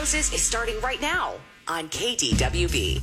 Roses is starting right now on KDWB.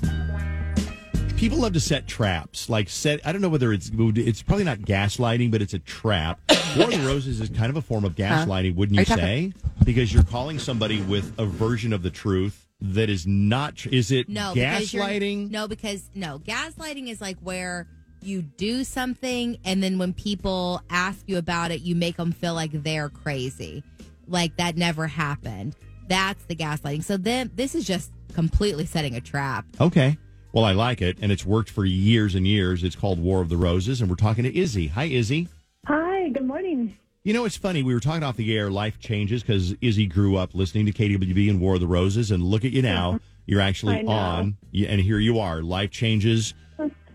People love to set traps. Like set, I don't know whether it's it's probably not gaslighting, but it's a trap. War of the Roses is kind of a form of gaslighting, wouldn't Are you you talking- say? Because you're calling somebody with a version of the truth that is not. tr- Is it No, because gaslighting? No, because no, gaslighting is like where you do something and then when people ask you about it, you make them feel like they're crazy, like that never happened. That's the gaslighting. So then this is just completely setting a trap. Okay. Well, I like it, and it's worked for years and years. It's called War of the Roses, and we're talking to Izzy. Hi, Izzy. Hi, good morning. You know, it's funny. We were talking off the air. Life changes because Izzy grew up listening to KDWB and War of the Roses, and look at you now. You're actually on, and here you are. Life changes.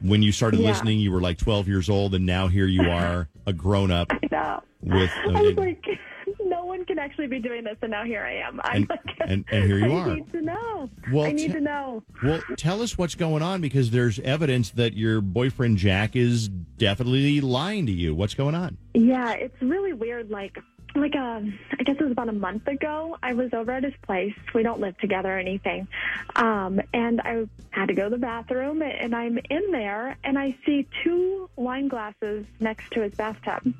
When you started Yeah. listening, you were like 12 years old, and now here you are, a grown up. I know. With- uh, I was like, no one can actually be doing this, and now here I am. I'm And- like, and- and here you I are. need to know. Well, I need to know. Well, tell us what's going on because there's evidence that your boyfriend Jack is definitely lying to you. What's going on? Yeah, it's really weird. Like, like um, I guess it was about a month ago. I was over at his place. We don't live together or anything. Um, and I had to go to the bathroom, and I'm in there, and I see two wine glasses next to his bathtub.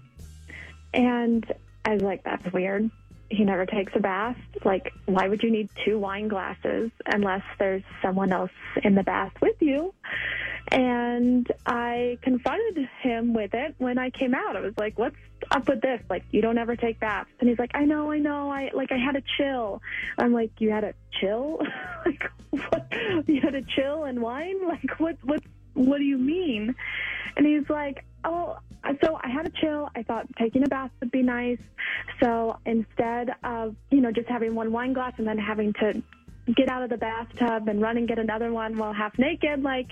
And I was like, that's weird. He never takes a bath. Like, why would you need two wine glasses unless there's someone else in the bath with you? And I confronted him with it when I came out. I was like, what's up with this? Like, you don't ever take baths. And he's like, I know, I know. I like, I had a chill. I'm like, you had a chill? like, what? You had a chill and wine? Like, what, what, what do you mean? And he's like, oh, so I had a chill. I thought taking a bath would be nice. So instead of, you know, just having one wine glass and then having to get out of the bathtub and run and get another one while half naked, like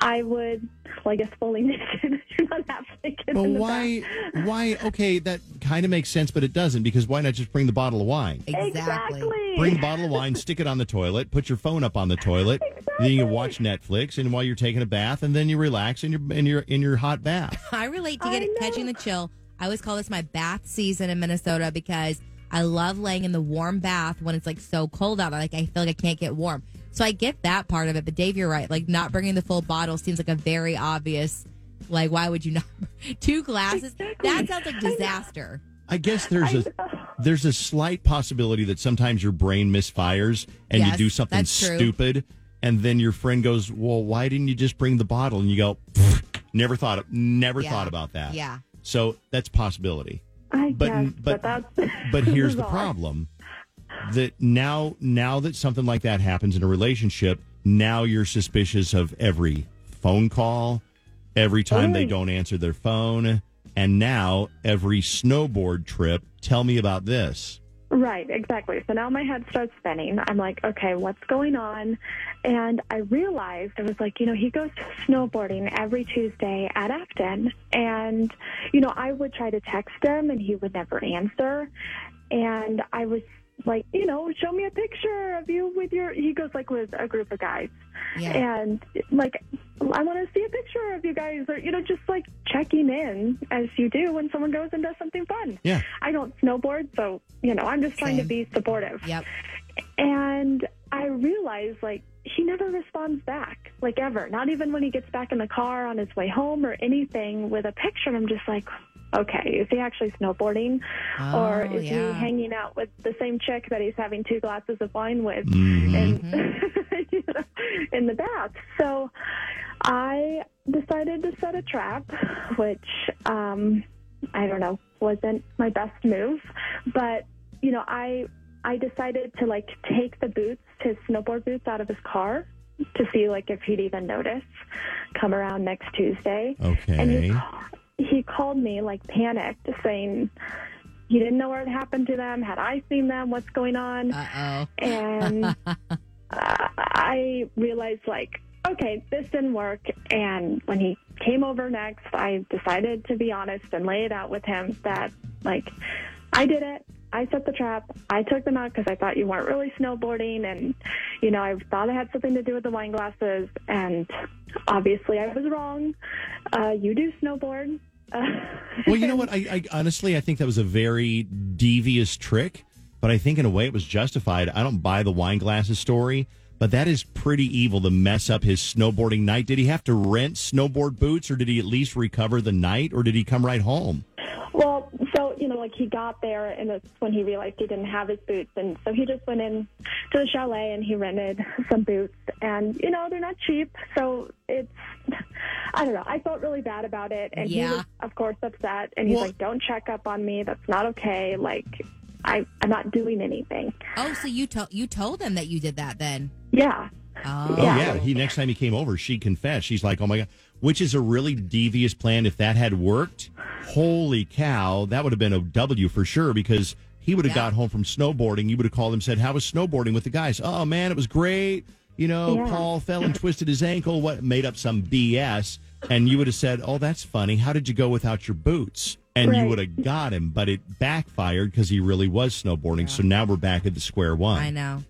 I would, well, I guess fully naked, not half naked. Well, in the why? bath. Why? Okay, that kind of makes sense, but it doesn't because why not just bring the bottle of wine? Exactly. Bring a bottle of wine, stick it on the toilet, put your phone up on the toilet, then you watch Netflix, and while you're taking a bath, and then you relax in your in your in your hot bath. I relate to get it, catching the chill. I always call this my bath season in Minnesota because I love laying in the warm bath when it's like so cold out. Like I feel like I can't get warm. So I get that part of it. But Dave, you're right. Like not bringing the full bottle seems like a very obvious. Like why would you not? Two glasses. Exactly. That sounds like disaster. I guess there's I a there's a slight possibility that sometimes your brain misfires and you do something stupid, and then your friend goes, "Well, why didn't you just bring the bottle?" And you go, "Never thought of, never Yeah. thought about that." Yeah. So that's possibility. I But guess, but but, that's but here's the problem: that now now that something like that happens in a relationship, now you're suspicious of every phone call, every time they don't answer their phone, and now every snowboard trip. Tell me about this. Right, exactly. So now my head starts spinning. I'm like, okay, what's going on? And I realized I was like, you know, he goes snowboarding every Tuesday at Afton. And, you know, I would try to text him and he would never answer. And I was like, you know, show me a picture of you with your, he goes like with a group of guys. Yeah. And like, I want to see a picture of you guys or, you know, just like checking in as you do when someone goes and does something fun. Yeah. I don't snowboard, so you know, I'm just trying to be supportive. Yep. And I realized like he never responds back, like ever. Not even when he gets back in the car on his way home or anything with a picture. And I'm just like, okay, is he actually snowboarding, or Oh, is yeah. he hanging out with the same chick that he's having two glasses of wine with? Mhm. and you know, in the bath. So I decided to set a trap, which um, I don't know wasn't my best move, but you know I I decided to like take the boots, his snowboard boots, out of his car to see like if he'd even notice. Come around next Tuesday, okay. and he he called me like panicked, saying. He didn't know what had happened to them. Had I seen them? What's going on? Uh oh. and uh, I realized like, okay, this didn't work. And when he came over next, I decided to be honest and lay it out with him that like, I did it. I set the trap. I took them out because I thought you weren't really snowboarding, and you know I thought it had something to do with the wine glasses. And obviously, I was wrong. Uh, you do snowboard. Uh, Well, you know what? I, I honestly, I think that was a very devious trick but I think in a way it was justified. I don't buy the wine glasses story, but that is pretty evil to mess up his snowboarding night. Did he have to rent snowboard boots, or did he at least recover the night, or did he come right home? Well, so you know, like he got there, and that's when he realized he didn't have his boots, and so he just went in to the chalet and he rented some boots, and you know they're not cheap, so it's I don't know. I felt really bad about it, and he was, of course, upset, and he's Well- like, "Don't check up on me. That's not okay. Like, I I'm not doing anything." Oh, so you told you told them that you did that then? Yeah. Oh, Oh Yeah. yeah, he next time he came over, she confessed. She's like, "Oh my god," which is a really devious plan. If that had worked, holy cow, that would have been a W for sure. Because he would have Yeah. got home from snowboarding. You would have called him, said, "How was snowboarding with the guys?" Oh man, it was great. You know, Yeah. Paul fell and twisted his ankle. What made up some BS? And you would have said, "Oh, that's funny. How did you go without your boots?" And you would have got him, but it backfired because he really was snowboarding. So now we're back at the square one. I know.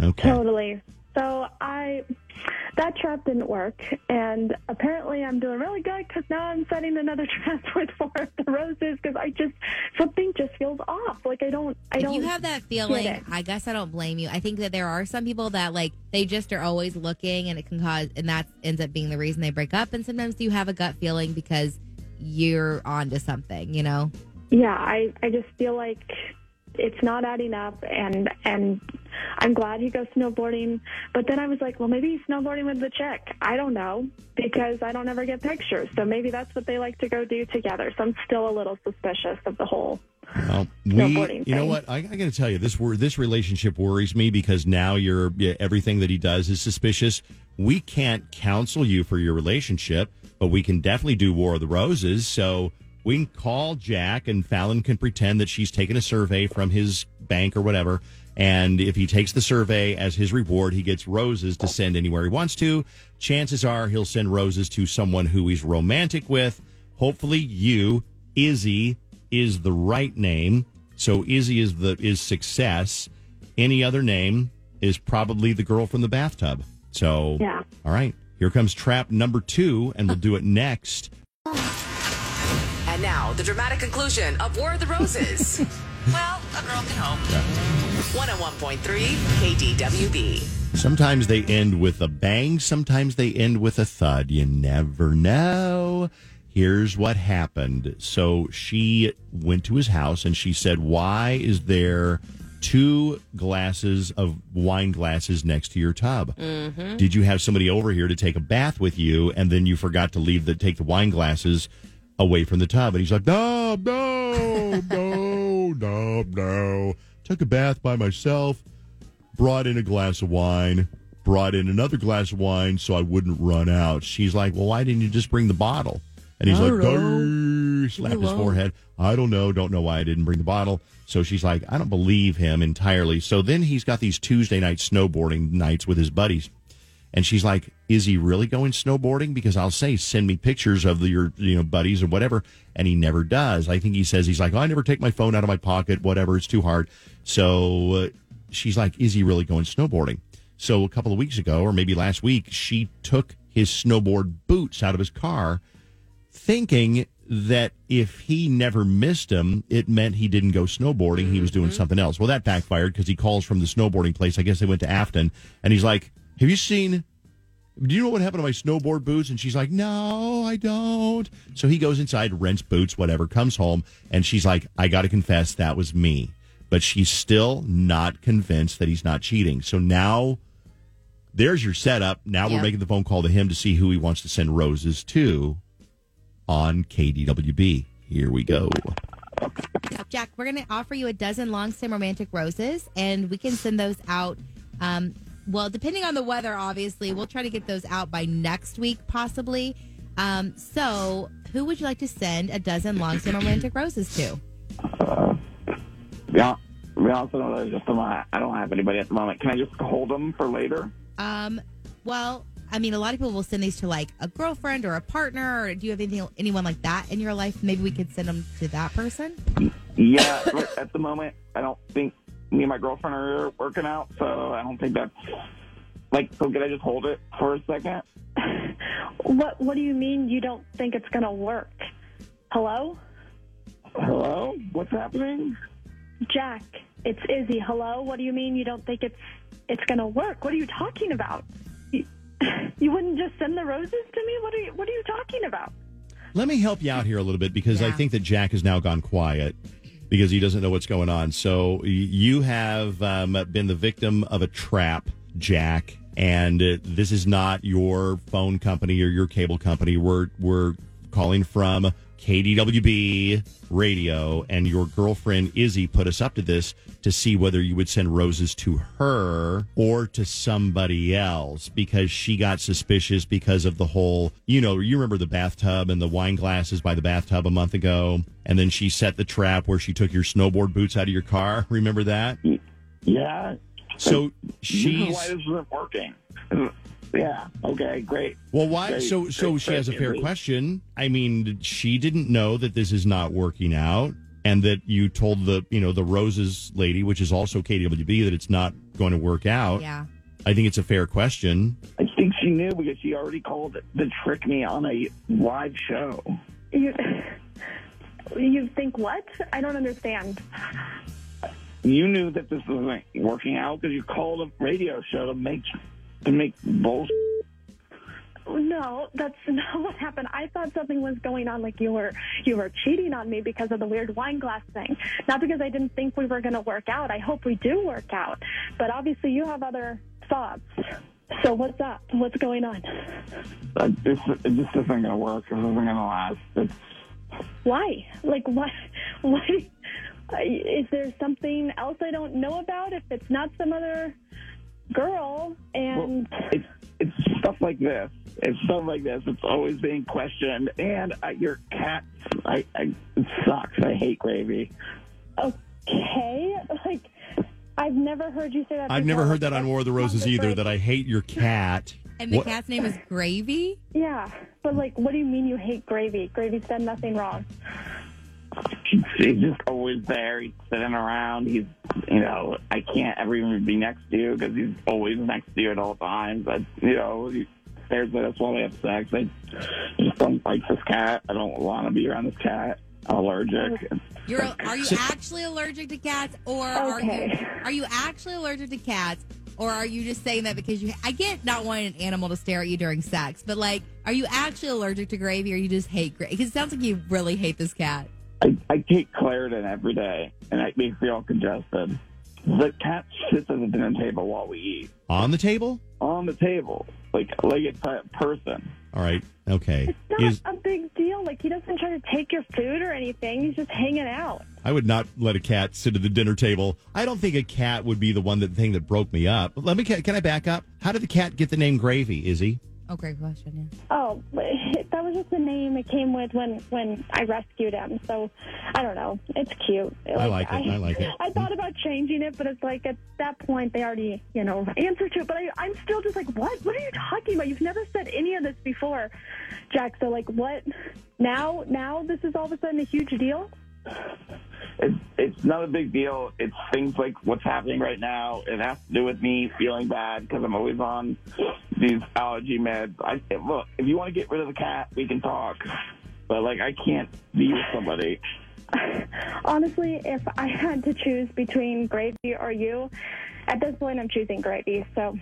Okay. Totally. So I, that trap didn't work, and apparently I'm doing really good because now I'm setting another trap with War of the Roses because I just something just feels off. Like I don't, I If don't. you have that feeling. I guess I don't blame you. I think that there are some people that like they just are always looking, and it can cause, and that ends up being the reason they break up. And sometimes you have a gut feeling because you're onto something, you know. yeah, I, I just feel like it's not adding up, and and I'm glad he goes snowboarding. But then I was like, well, maybe he's snowboarding with the chick. I don't know because I don't ever get pictures. So maybe that's what they like to go do together. So I'm still a little suspicious of the whole. Well, we, you know what? I, I got to tell you, this this relationship worries me because now you're yeah, everything that he does is suspicious. We can't counsel you for your relationship, but we can definitely do War of the Roses. So we can call Jack, and Fallon can pretend that she's taken a survey from his bank or whatever. And if he takes the survey as his reward, he gets roses to send anywhere he wants to. Chances are he'll send roses to someone who he's romantic with. Hopefully, you, Izzy, is the right name. So Izzy is the is success. Any other name is probably the girl from the bathtub. So Yeah. all right, here comes trap number two, and we'll do it next. Oh. And now, the dramatic conclusion of War of the Roses. well, a girl can hope. 101.3 KDWB. Sometimes they end with a bang, sometimes they end with a thud. You never know. Here's what happened. So she went to his house and she said, Why is there two glasses of wine glasses next to your tub? Mm-hmm. Did you have somebody over here to take a bath with you and then you forgot to leave the take the wine glasses away from the tub? And he's like, No, no, no, no, no. Took a bath by myself brought in a glass of wine, brought in another glass of wine so I wouldn't run out. She's like, Well, why didn't you just bring the bottle? And he's I like, "Grr," slapped his forehead. I don't know, don't know why I didn't bring the bottle. So she's like, I don't believe him entirely. So then he's got these Tuesday night snowboarding nights with his buddies. And she's like, "Is he really going snowboarding?" Because I'll say, "Send me pictures of the, your you know buddies or whatever," and he never does. I think he says he's like, oh, "I never take my phone out of my pocket. Whatever, it's too hard." So uh, she's like, "Is he really going snowboarding?" So a couple of weeks ago, or maybe last week, she took his snowboard boots out of his car, thinking that if he never missed them, it meant he didn't go snowboarding. He was doing something else. Well, that backfired because he calls from the snowboarding place. I guess they went to Afton, and he's like, "Have you seen?" Do you know what happened to my snowboard boots? And she's like, No, I don't. So he goes inside, rents boots, whatever, comes home, and she's like, I got to confess, that was me. But she's still not convinced that he's not cheating. So now there's your setup. Now we're making the phone call to him to see who he wants to send roses to on KDWB. Here we go. Jack, we're going to offer you a dozen long stem romantic roses, and we can send those out. Um, well, depending on the weather, obviously, we'll try to get those out by next week, possibly. Um, so, who would you like to send a dozen long stem romantic roses to? Yeah, to be honest, I don't, just I don't have anybody at the moment. Can I just hold them for later? Um, well, I mean, a lot of people will send these to like a girlfriend or a partner. Or do you have anything, anyone like that in your life? Maybe we could send them to that person. Yeah, at the moment, I don't think me and my girlfriend are working out, so I don't think that's like. So can I just hold it for a second? What What do you mean you don't think it's going to work? Hello, Hello, what's happening? Jack. it's Izzy. Hello. What do you mean you don't think it's it's going to work? What are you talking about? You, you wouldn't just send the roses to me? What are you What are you talking about? Let me help you out here a little bit because I think that Jack has now gone quiet because he doesn't know what's going on. So you have um, been the victim of a trap, Jack, and uh, this is not your phone company or your cable company. We're we're calling from KDWB radio, and your girlfriend Izzy put us up to this to see whether you would send roses to her or to somebody else because she got suspicious because of the whole, you know, you remember the bathtub and the wine glasses by the bathtub a month ago, and then she set the trap where she took your snowboard boots out of your car. Remember that? Yeah. So why she's this isn't working. Yeah. Okay. Great. well, why? Great, So so great, she has a fair great. question. I mean, she didn't know that this is not working out. And that you told the you know the roses lady, which is also KDWB, that it's not going to work out. Yeah. I think it's a fair question. I think she knew because she already called the trick me on a live show. You you think what? I don't understand. You knew that this wasn't working out because you called a radio show to make to make bullshit. No, that's not what happened. I thought something was going on, like you were you were cheating on me because of the weird wine glass thing. Not because I didn't think we were going to work out. I hope we do work out, but obviously you have other thoughts. So what's up? What's going on? Uh, This this isn't going to work. This isn't going to last. It's, Why? Like what? What? Is there something else I don't know about? If it's not some other girl, and it's it's stuff like this. It's stuff like this. It's always being questioned. And uh, your cat, I, I it sucks. I hate gravy. okay, like I've never heard you say that. I've never heard that on War of the Roses either. That I hate your cat. And the What- cat's name is Gravy. Yeah, but like, what do you mean you hate gravy? Gravy's done nothing wrong. He's just always there. He's sitting around. He's, you know, I can't ever even be next to you because he's always next to you at all times. But you know, he stares at us while we have sex. I just don't like this cat. I don't want to be around this cat. I'm allergic. You're are you actually allergic to cats, or are you are you actually allergic to cats, or are you just saying that because you? I get not wanting an animal to stare at you during sex, but like, are you actually allergic to gravy, or you just hate gravy? Because it sounds like you really hate this cat. I, I take Claritin every day, and it makes me all congested. The cat sits at the dinner table while we eat On the table? on the table, like like it's a person. All right. Okay. It's not Is a big deal. Like he doesn't try to take your food or anything. He's just hanging out. I would not let a cat sit at the dinner table. I don't think a cat would be the one that thing that broke me up. Let me. Can I back up? How did the cat get the name Gravy? Izzy? Oh, great question. Yeah. Oh, that was just the name it came with when when I rescued him. So I don't know. It's cute. I like it. I like it. I thought about changing it, but it's like at that point they already you know answered to it. But I, I'm still just like, what? What are you talking about? You've never said any of this before, Jack. So like, what? Now, now this is all of a sudden a huge deal. It's it's not a big deal. It's things like what's happening right now. It has to do with me feeling bad because I'm always on these allergy meds. I look. If you want to get rid of the cat, we can talk. But like, I can't be with somebody. Honestly, if I had to choose between Gravy or you, at this point I'm choosing Gravy. So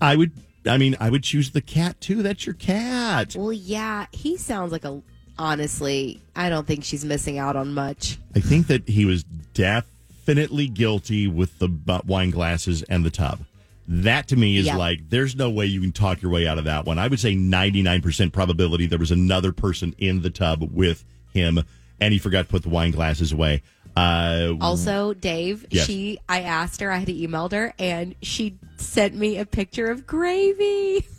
I would. I mean, I would choose the cat too. That's your cat. Well, yeah, he sounds like a. Honestly, I don't think she's missing out on much. I think that he was definitely guilty with the wine glasses and the tub. That to me is Yeah. like, there's no way you can talk your way out of that one. I would say 99% probability there was another person in the tub with him and he forgot to put the wine glasses away. Uh, Also, Dave, Yes. she, I asked her, I had emailed her, and she sent me a picture of gravy.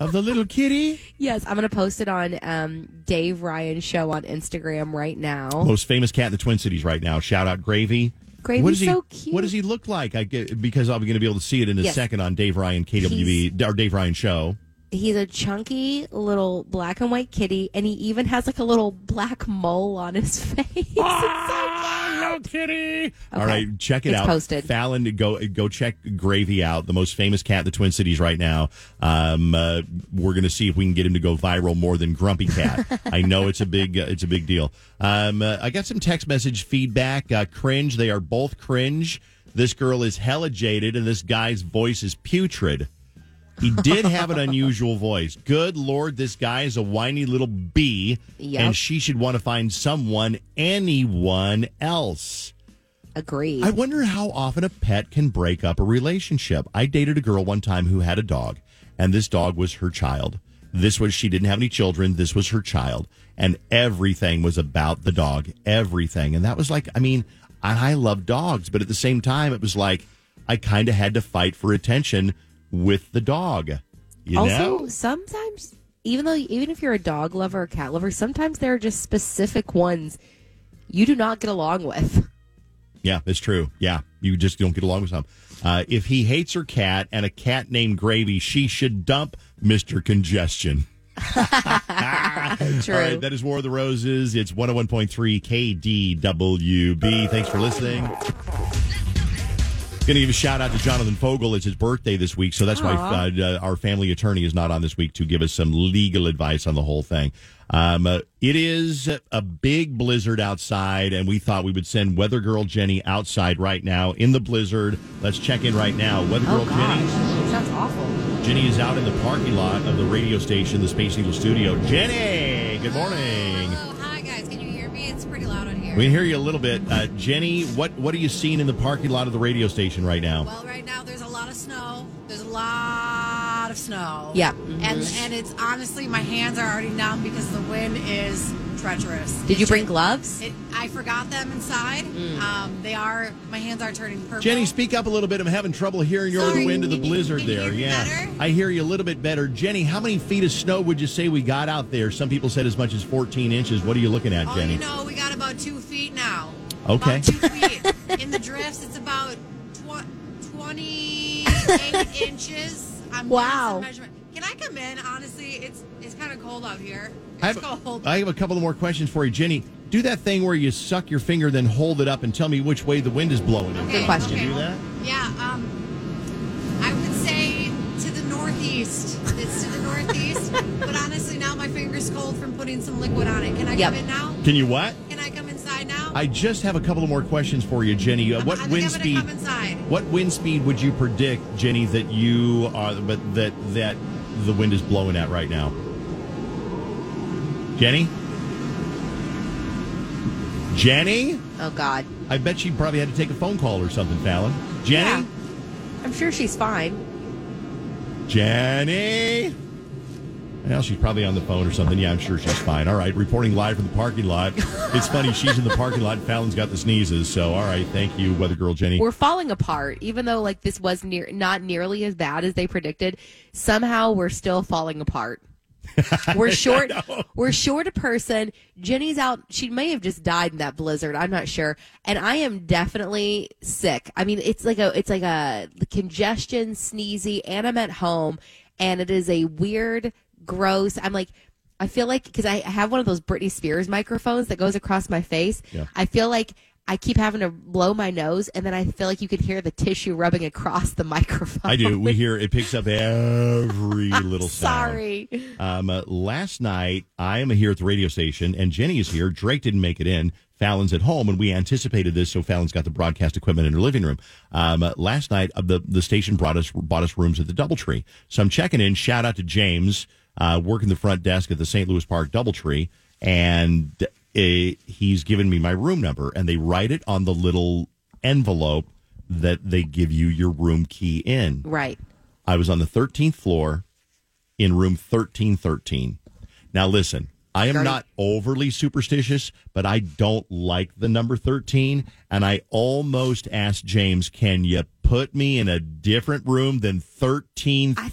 of the little kitty, Yes, I'm going to post it on um, Dave Ryan Show on Instagram right now. most famous cat in the Twin Cities right now. Shout out Gravy. Gravy's what does he, so cute. What does he look like? I get, because I'm going to be able to see it in a Yes. second on Dave Ryan KDWB or Dave Ryan Show. He's a chunky little black and white kitty, and he even has like a little black mole on his face. so Hello, Kitty. All Okay. right, check it It's out. posted. Fallon, go go check Gravy out, the most famous cat in the Twin Cities right now. Um, uh, we're going to see if we can get him to go viral more than Grumpy Cat. I know it's a big uh, it's a big deal. Um, uh, I got some text message feedback. Uh, cringe. They are both cringe. This girl is hella jaded, and this guy's voice is putrid. He did have an unusual voice. Good Lord, this guy is a whiny little bee, Yep. and she should want to find someone, anyone else. Agreed. I wonder how often a pet can break up a relationship. I dated a girl one time who had a dog, and this dog was her child. This was, she didn't have any children. This was her child. And everything was about the dog. Everything. And that was like, I mean, I love dogs, but at the same time, it was like I kind of had to fight for attention with the dog. You also, know? sometimes, even though even if you're a dog lover or cat lover, sometimes there are just specific ones you do not get along with. Yeah, it's true. Yeah, you just don't get along with some. Uh, if he hates her cat and a cat named Gravy, she should dump Mr. Congestion. True. All right, that is War of the Roses. It's 101.3 KDWB. Thanks for listening. Going to give a shout out to Jonathan Fogel. It's his birthday this week, so that's why uh, uh, our family attorney is not on this week to give us some legal advice on the whole thing. Um, uh, it is a big blizzard outside, and we thought we would send Weather Girl Jenny outside right now in the blizzard. Let's check in right now. Weather oh Girl gosh, Jenny. sounds awful. Jenny is out in the parking lot of the radio station, the Space Needle Studio. Jenny, good morning. We can hear you a little bit. Uh, Jenny, what, what are you seeing in the parking lot of the radio station right now? well, right now there's a lot of snow. There's a lot of snow. Yeah. And and it's honestly my hands are already numb because the wind is treacherous. Did you bring ju- gloves? It, I forgot them inside. Mm. Um, they are my hands are turning purple. Jenny, speak up a little bit. I'm having trouble hearing you over the Sorry, wind of the blizzard can you there. hear yeah. better? I hear you a little bit better. Jenny, how many feet of snow would you say we got out there? Some people said as much as 14 inches. What are you looking at, Oh, Jenny? you know, we got about two feet now. Okay. About two feet. In the drifts, it's about tw- 28 inches. I'm Wow. Can I come in? Honestly, it's it's kind of cold out here. I It's have, cold. I have a couple more questions for you, Jenny. Do that thing where you suck your finger, then hold it up and tell me which way the wind is blowing. Okay, question. Can you do that? Yeah, um, I would say to the northeast. It's to the northeast. but honestly, now my finger's cold from putting some liquid on it. Can I Yep. come in now? Can you what? Can I inside now? I just have a couple of more questions for you, Jenny. Uh, what I think wind I'm speed? come inside. What wind speed would you predict, Jenny, that you are, but that that the wind is blowing at right now? Jenny, Jenny, Oh God. I bet she probably had to take a phone call or something. Fallon, Jenny, Yeah. I'm sure she's fine. Jenny. Well, she's probably on the phone or something. Yeah, I'm sure she's fine. All right, reporting live from the parking lot. It's funny, she's in the parking lot. Fallon's got the sneezes. So, all right, thank you, Weather Girl Jenny. We're falling apart, even though like this was near not nearly as bad as they predicted. Somehow we're still falling apart. We're short. we're short a person. Jenny's out. She may have just died in that blizzard. I'm not sure. And I am definitely sick. I mean, it's like a it's like a congestion, sneezy, and I'm at home, and it is a weird, gross. I'm like. I feel like because I have one of those Britney Spears microphones that goes across my face. Yeah. I feel like I keep having to blow my nose, and then I feel like you can hear the tissue rubbing across the microphone. I do. We hear it picks up every little sound. Sorry. Um, uh, last night, I am here at the radio station, and Jenny is here. Drake didn't make it in. Fallon's at home, and we anticipated this, so Fallon's got the broadcast equipment in her living room. Um, uh, last night, uh, the the station brought us bought us rooms at the DoubleTree. So I'm checking in. Shout out to James, uh, working the front desk at the St. Louis Park DoubleTree, and he's given me my room number, and they write it on the little envelope that they give you your room key in. Right. I was on the 13th floor in room 1313. Now, listen, I am not overly superstitious, but I don't like the number 13. And I almost asked James, can you put me in a different room than thirteen I.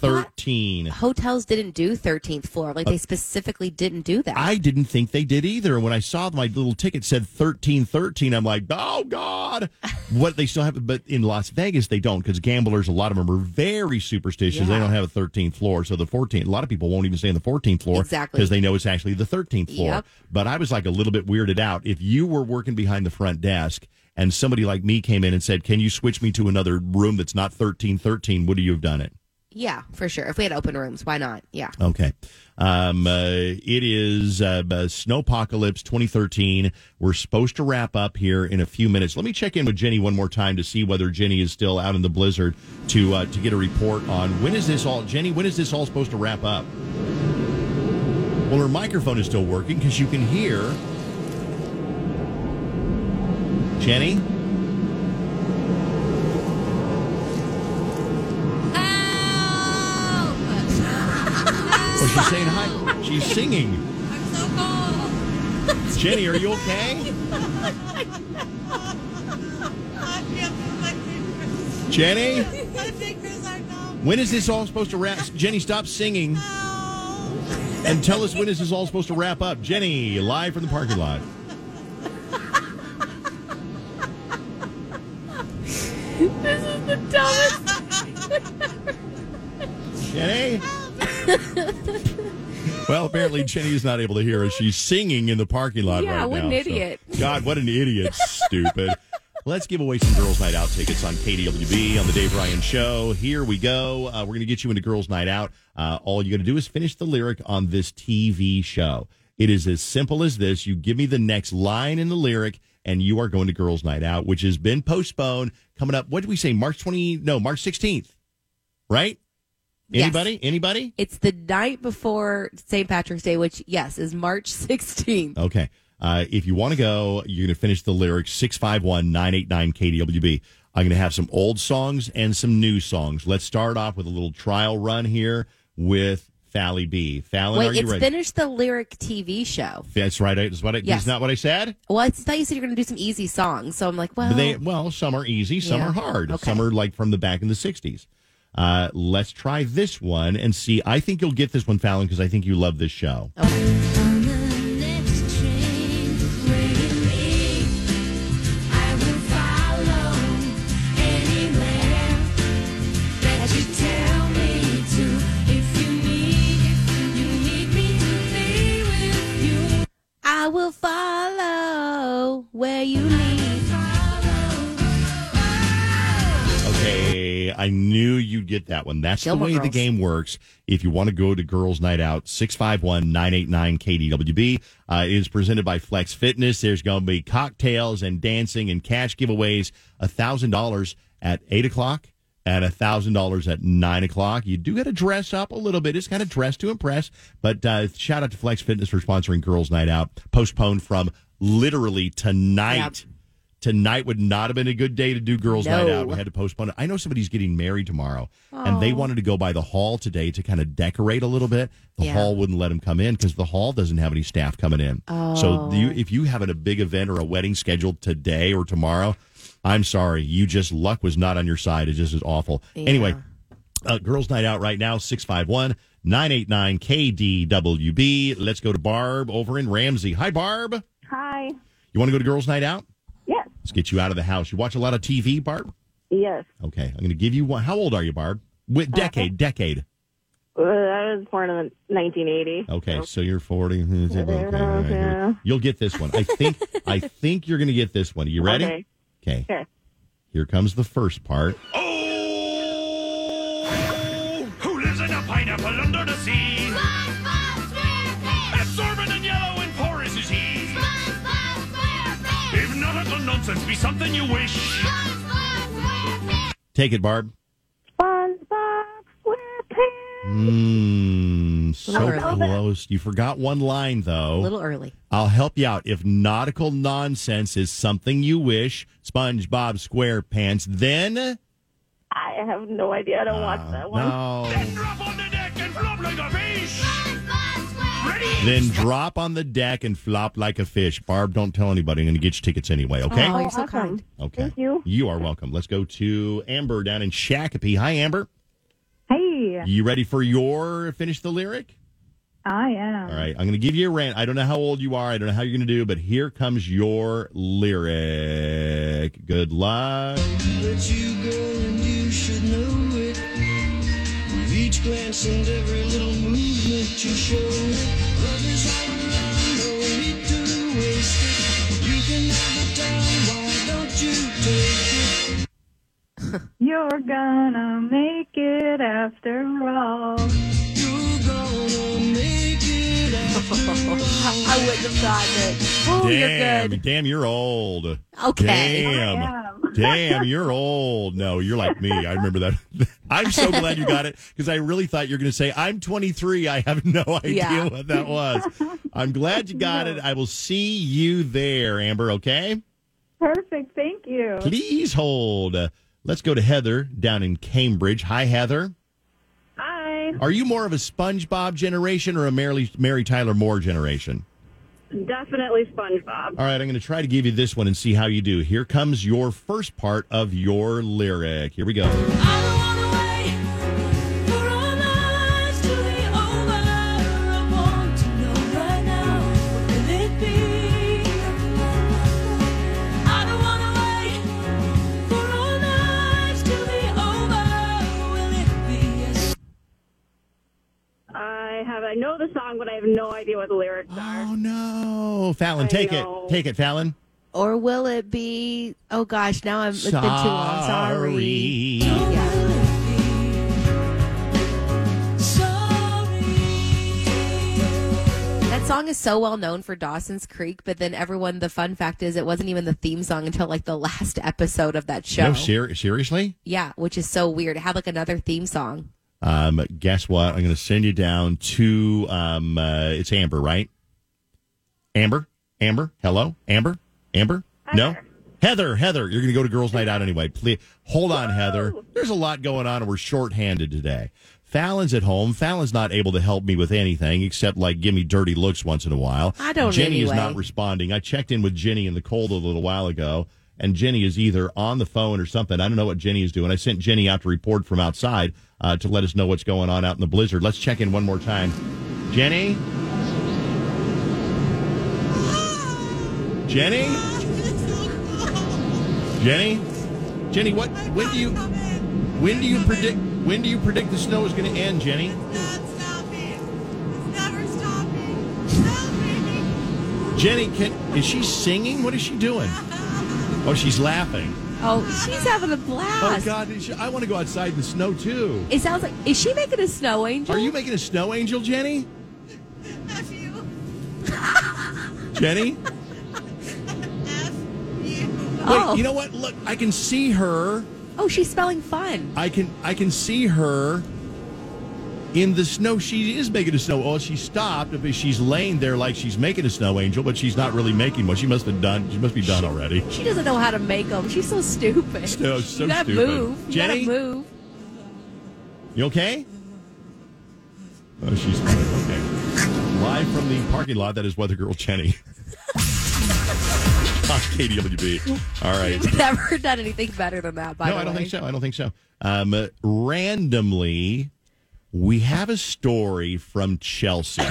Hotels didn't do 13th floor. Like they uh, specifically didn't do that. I didn't think they did either. When I saw my little ticket said thirteen thirteen, I'm like, oh god, what they still have? But in Las Vegas, they don't because gamblers, a lot of them are very superstitious. They don't have a thirteenth floor, so the 14th. A lot of people won't even stay in the fourteenth floor Exactly. because they know it's actually the thirteenth floor. Yep. But I was like a little bit weirded out. If you were working behind the front desk. And somebody like me came in and said, "Can you switch me to another room that's not thirteen thirteen? Would you have done it?" yeah, for sure. If we had open rooms, why not? Yeah. Okay. Um, uh, it is uh, Snowpocalypse 2013. We're supposed to wrap up here in a few minutes. Let me check in with Jenny one more time to see whether Jenny is still out in the blizzard to uh, to get a report on when is this all. Jenny, when is this all supposed to wrap up? Well, her microphone is still working because you can hear. Jenny? Help! Oh, she's saying hi. She's singing. I'm so cold. Jenny, are you okay? Jenny? My fingers are numb. When is this all supposed to wrap? Jenny, stop singing and tell us when is this all supposed to wrap up. Jenny, live from the parking lot. Jenny? well, apparently Jenny is not able to hear us. She's singing in the parking lot right now. Yeah, right what now. an so- idiot. God, what an idiot. Stupid. Let's give away some Girls Night Out tickets on KDWB on the Dave Ryan Show. Here we go. Uh, we're going to get you into Girls Night Out. Uh, all you got to do is finish the lyric on this TV show. It is as simple as this. You give me the next line in the lyric, and you are going to Girls Night Out, which has been postponed. Coming up, what did we say? March 20, no, March 16th, right? Yes. Anybody? Anybody? It's the night before St. Patrick's Day, which, yes, is March 16th. Okay. Uh, if you want to go, you're going to finish the lyrics 651 989 KDWB. I'm going to have some old songs and some new songs. Let's start off with a little trial run here with Fally B. Fallon, are Wait, you it's ready? finish the lyric TV show. That's right. That's what I, Yes. Is not what I said? Well, I thought you said you're going to do some easy songs. So I'm like, well, they, well, some are easy, some Yeah. are hard. Okay. Some are like from the back in the 60s. Uh, let's try this one and see. I think you'll get this one, Fallon, because I think you love this show. I get that one. That's Gilmore the way the game works. If you want to go to Girls Night Out, 651 989 KDWB. Uh, it is presented by Flex Fitness. There's going to be cocktails and dancing and cash giveaways. $1,000 at 8 o'clock and $1,000 at 9 o'clock. You do got to dress up a little bit. It's kind of dress to impress. But uh, shout out to Flex Fitness for sponsoring Girls Night Out. Postponed from literally tonight. Tonight would not have been a good day to do Girls Night Out. We had to postpone it. I know somebody's getting married tomorrow, and they wanted to go by the hall today to kind of decorate a little bit. The Yeah. hall wouldn't let them come in because the hall doesn't have any staff coming in. So you, if you having a big event or a wedding scheduled today or tomorrow, I'm sorry, you just luck was not on your side. It just is awful. Anyway, uh, Girls Night Out right now, 651 989 KDWB. Let's go to Barb over in Ramsey. Hi, Barb. Hi. You want to go to Girls Night Out? Yes. Let's get you out of the house. You watch a lot of TV, Barb? Yes. Okay, I'm going to give you one. How old are you, Barb? With decade, decade. Uh, I was born in 1980. Okay, so you're 40. Okay, all right, here. yeah. You'll get this one. I think. I think you're going to get this one. Are you ready? Okay. Okay. Okay. Here comes the first part. Oh, who lives in a pineapple nonsense be something you wish. Take it, Barb. SpongeBob SquarePants. Mmm, so close. You forgot one line though. A little early. I'll help you out. If nautical nonsense is something you wish, SpongeBob SquarePants, then I have no idea. I don't watch uh, that one. no. Then drop on the deck and flop like a fish. Ready? Then drop on the deck and flop like a fish. Barb, don't tell anybody. I'm going to get your tickets anyway, okay? Oh, you're so kind. Okay. Thank you. You are welcome. Let's go to Amber down in Shakopee. Hi, Amber. Hey, You ready for your finish the lyric? I am. All right. I'm going to give you a rant. I don't know how old you are. I don't know how you're going to do, but here comes your lyric. Good luck. Each glance and every little movement you show it. Others all around, no need to waste it. You can have the time, why don't you take it? You're gonna make it after all. You're gonna make it after all. I wouldn't have gotten it. Oh, you're damn, good. damn, you're old. Okay. Damn. Damn, you're old. No, you're like me. I remember that. I'm so glad you got it because I really thought you were going to say, I'm 23. I have no idea Yeah. what that was. I'm glad you got it. I will see you there, Amber, okay? Perfect. Thank you. Please hold. Uh, let's go to Heather down in Cambridge. Hi, Heather. Hi. Are you more of a SpongeBob generation or a Mary, Mary Tyler Moore generation? Definitely SpongeBob. All right, I'm going to try to give you this one and see how you do. Here comes your first part of your lyric. Here we go. But I have no idea what the lyrics are. Oh no, Fallon, I take know. it, take it, Fallon. Or will it be? Oh gosh, now I'm. It's been too long. Sorry. Sorry. Yeah. That song is so well known for Dawson's Creek, but then everyone. The fun fact is, it wasn't even the theme song until like the last episode of that show. No, ser- seriously. yeah, which is so weird. It had like another theme song. Um, guess what? I'm going to send you down to. Um, uh, it's Amber, right? Amber, Amber, hello, Amber, Amber. No, Heather, Heather. You're going to go to girls' night out anyway. Please hold on, Heather. There's a lot going on, and we're short-handed today. Fallon's at home. Fallon's not able to help me with anything except like give me dirty looks once in a while. I don't Jenny is not responding. I checked in with Jenny in the cold a little while ago, and Jenny is either on the phone or something. I don't know what Jenny is doing. I sent Jenny out to report from outside uh, to let us know what's going on out in the blizzard. Let's check in one more time. Jenny? Jenny? Jenny? Jenny, what when do you when do you predict when do you predict the snow is going to end, Jenny? It's never stopping. Jenny, can is she singing? What is she doing? Oh, she's laughing. Oh, she's having a blast. Oh. God, I want to go outside in the snow too. It sounds like. Is she making a snow angel? Are you making a snow angel, Jenny? Jenny? Oh. Wait, you know what? Look, I can see her. Oh, she's spelling fun. I can I can see her in the snow. She is making a snow. Oh, she stopped, but she's laying there like she's making a snow angel, but she's not really making one. She must have done. She must be done already. She doesn't know how to make them. She's so stupid. So- so you gotta stupid. move. You Jenny? gotta move. You okay? Oh, she's fine. Okay. Live from the parking lot. That is Weather Girl Jenny. On KDWB. All right. Never done anything better than that. By no, I don't way. think so. I don't think so. Um, randomly, we have a story from Chelsea,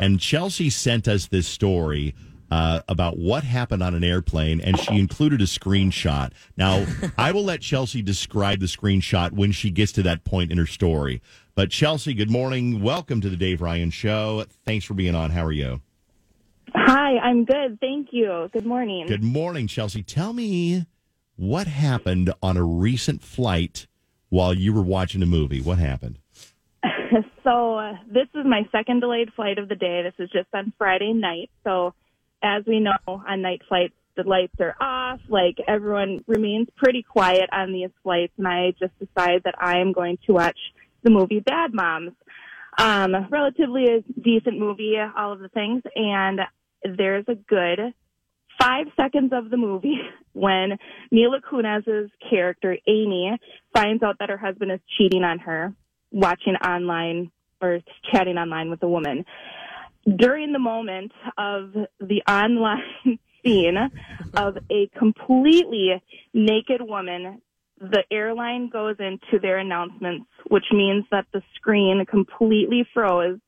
and Chelsea sent us this story uh, about what happened on an airplane, and she included a screenshot. Now, I will let Chelsea describe the screenshot when she gets to that point in her story. But Chelsea, good morning. Welcome to the Dave Ryan Show. Thanks for being on. How are you? Hi, I'm good. Thank you. Good morning. Good morning, Chelsea. Tell me what happened on a recent flight while you were watching a movie. What happened? so uh, this is my second delayed flight of the day. This is just on Friday night. So as we know, on night flights, the lights are off. Like everyone remains pretty quiet on these flights, and I just decided that I am going to watch the movie Bad Moms. Um, relatively a decent movie, all of the things, and there's a good five seconds of the movie when Mila Kunis's character Amy finds out that her husband is cheating on her, watching online or chatting online with a woman. during the moment of the online scene of a completely naked woman, the airline goes into their announcements, which means that the screen completely froze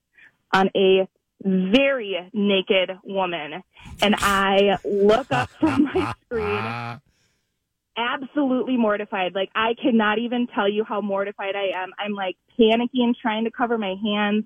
on a very naked woman. And I look up from my screen absolutely mortified. Like I cannot even tell you how mortified I am. I'm like panicking, trying to cover my hands.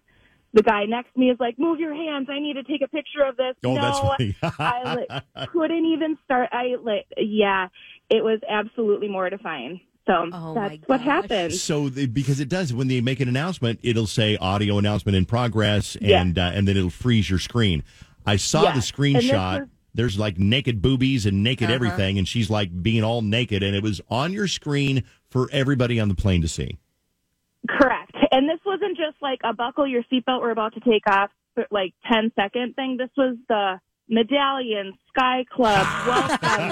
The guy next to me is like, "Move your hands! I need to take a picture of this." Oh, no, that's funny. I like, couldn't even start. I like, yeah, it was absolutely mortifying. So Oh, that's what gosh. happened. So, the, because it does, when they make an announcement, it'll say audio announcement in progress, Yeah. and uh, and then it'll freeze your screen. I saw Yeah. the screenshot. And this was- There's like naked boobies and naked Uh-huh. everything, and she's like being all naked, and it was on your screen for everybody on the plane to see. Correct. And this wasn't just like a buckle your seatbelt, we're about to take off, like 10 second thing. This was the medallion, Sky Club, welcome,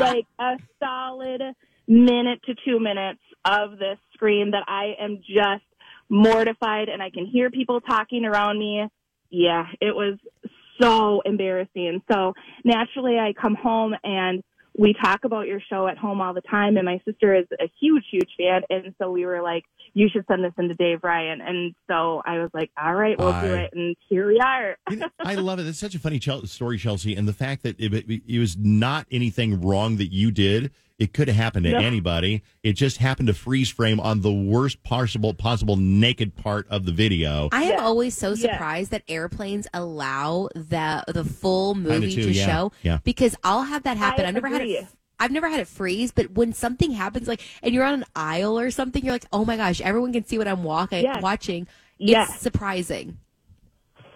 like a solid minute to two minutes of this screen that I am just mortified and I can hear people talking around me. Yeah, it was so embarrassing. So naturally I come home and we talk about your show at home all the time and my sister is a huge, huge fan. And so we were like, you should send this into Dave Ryan. And so I was like, all right, we'll do it. And here we are. You know, I love it. It's such a funny story, Chelsea, and the fact that it, it was not anything wrong that you did. It could have happened to No. anybody. It just happened to freeze frame on the worst possible possible naked part of the video. I am Yes. always so Yes. surprised that airplanes allow the the full movie too, to yeah. show Yeah. because I'll have that happen. I I've never had agree. it. I've never had it freeze, but when something happens, like, and you're on an aisle or something, you're like, oh my gosh, everyone can see what I'm walking, Yes. watching. Yes. It's surprising.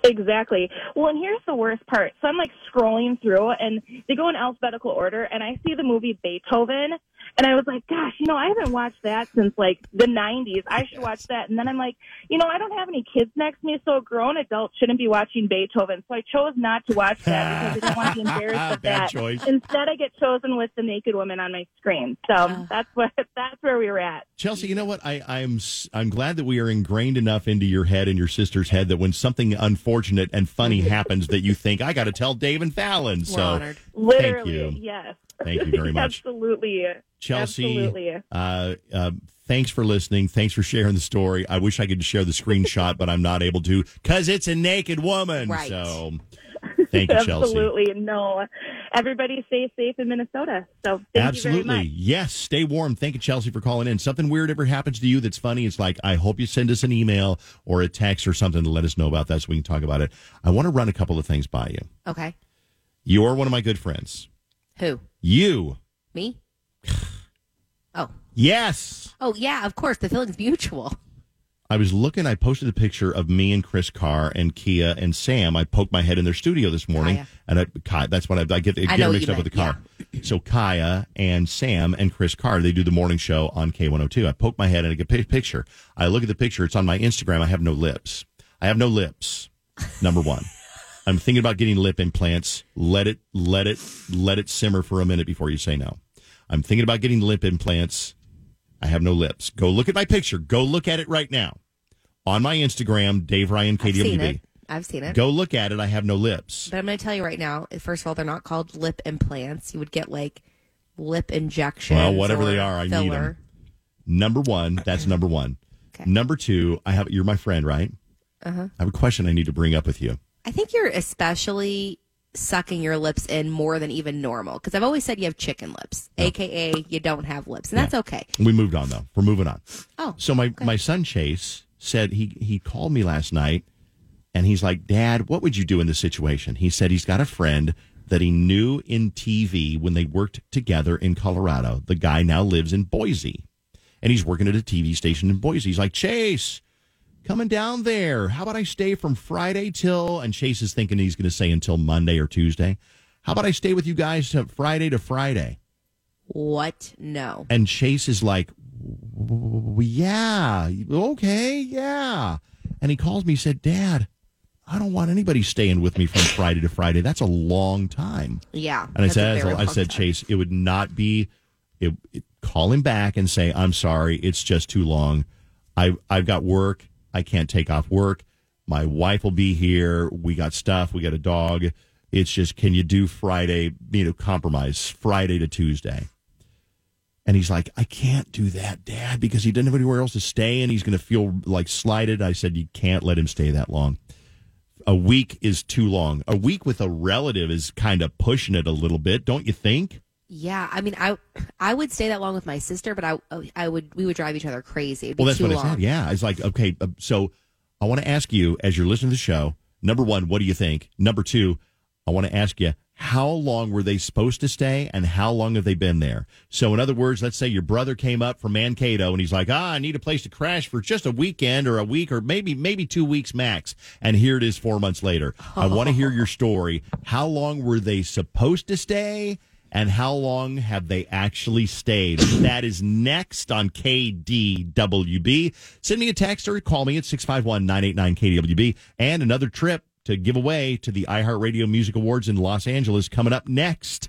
Exactly. Well, and here's the worst part. So I'm like scrolling through and they go in alphabetical order and I see the movie Beethoven and I was like, gosh, you know, I haven't watched that since like the 90s. I should watch that. And then I'm like, you know, I don't have any kids next to me, so a grown adult shouldn't be watching Beethoven. So I chose not to watch that because I didn't want to be embarrassed of Bad that. choice. Instead, I get chosen with the naked woman on my screen. So that's what that's where we were at. Chelsea, you know what? I, I'm I'm glad that we are ingrained enough into your head and your sister's head that when something unfortunate and funny happens, that you think I got to tell Dave and Falen. so honored. Literally, you. yes. Thank you very much. Absolutely. Chelsea, Absolutely. uh, uh, thanks for listening. Thanks for sharing the story. I wish I could share the screenshot, but I'm not able to because it's a naked woman. Right. So thank you, Chelsea. Absolutely. No. Everybody stay safe in Minnesota. So thank you Absolutely. very much. Yes. Stay warm. Thank you, Chelsea, for calling in. Something weird ever happens to you that's funny, it's like, I hope you send us an email or a text or something to let us know about that so we can talk about it. I want to run a couple of things by you. Okay. You're one of my good friends. Who? You. Me? Oh. Yes. Oh, yeah, of course. The feeling's mutual. I was looking, I posted a picture of me and Chris Carr and Kia and Sam. I poked my head in their studio this morning. Kaya. And I, Kai, that's what I, I get, I I get what mixed up with the meant, car. So Kaya and Sam and Chris Carr, they do the morning show on K102. I poked my head and I get a picture. I look at the picture. It's on my Instagram. I have no lips. I have no lips. Number one. I'm thinking about getting lip implants. Let it, let it, let it simmer for a minute before you say no. I'm thinking about getting lip implants. I have no lips. Go look at my picture. Go look at it right now on my Instagram, Dave Ryan I've seen it. I've seen it. Go look at it. I have no lips. But I'm going to tell you right now, first of all, they're not called lip implants. You would get like lip injections. Well, whatever or they are, I need filler. them. Number one, that's number one. Okay. Number two, I have. You're my friend, right? Uh-huh. I have a question I need to bring up with you. I think you're especially sucking your lips in more than even normal because I've always said you have chicken lips, aka you don't have lips, and that's okay. We moved on though. We're moving on. Oh, So my my son Chase said he he called me last night, and he's like, Dad, what would you do in this situation? He said he's got a friend that he knew in TV when they worked together in Colorado. The guy now lives in Boise, and he's working at a TV station in Boise. He's like, Chase, coming down there. How about I stay from Friday till? And Chase is thinking he's going to say until Monday or Tuesday. How about I stay with you guys to Friday to Friday? what? No. And Chase is like, yeah, okay, yeah. And he calls me, he said, Dad, I don't want anybody staying with me from Friday to Friday. That's a long time. Yeah. And I said, I said, time. Chase, it would not be, it, it- call him back and say, I'm sorry, it's just too long. I, I've got work. I can't take off work. My wife will be here. We got stuff. We got a dog. It's just, can you do Friday, you know, compromise Friday to Tuesday? And he's like, I can't do that, Dad, because he doesn't have anywhere else to stay and he's going to feel like slighted. I said, You can't let him stay that long. A week is too long. A week with a relative is kind of pushing it a little bit, don't you think? Yeah, I mean, I I would stay that long with my sister, but I I would we would drive each other crazy. It'd Well, that's what long. I said. Yeah. It's like, okay, uh, so I want to ask you, as you're listening to the show, number one, what do you think? Number two, I want to ask you, how long were they supposed to stay and how long have they been there? So, in other words, let's say your brother came up from Mankato and he's like, ah, I need a place to crash for just a weekend or a week or maybe, maybe two weeks max. And here it is four months later. I want to hear your story. How long were they supposed to stay? And how long have they actually stayed? That is next on KDWB. Send me a text or call me at 651 989 KDWB. And another trip to give away to the iHeartRadio Music Awards in Los Angeles coming up next.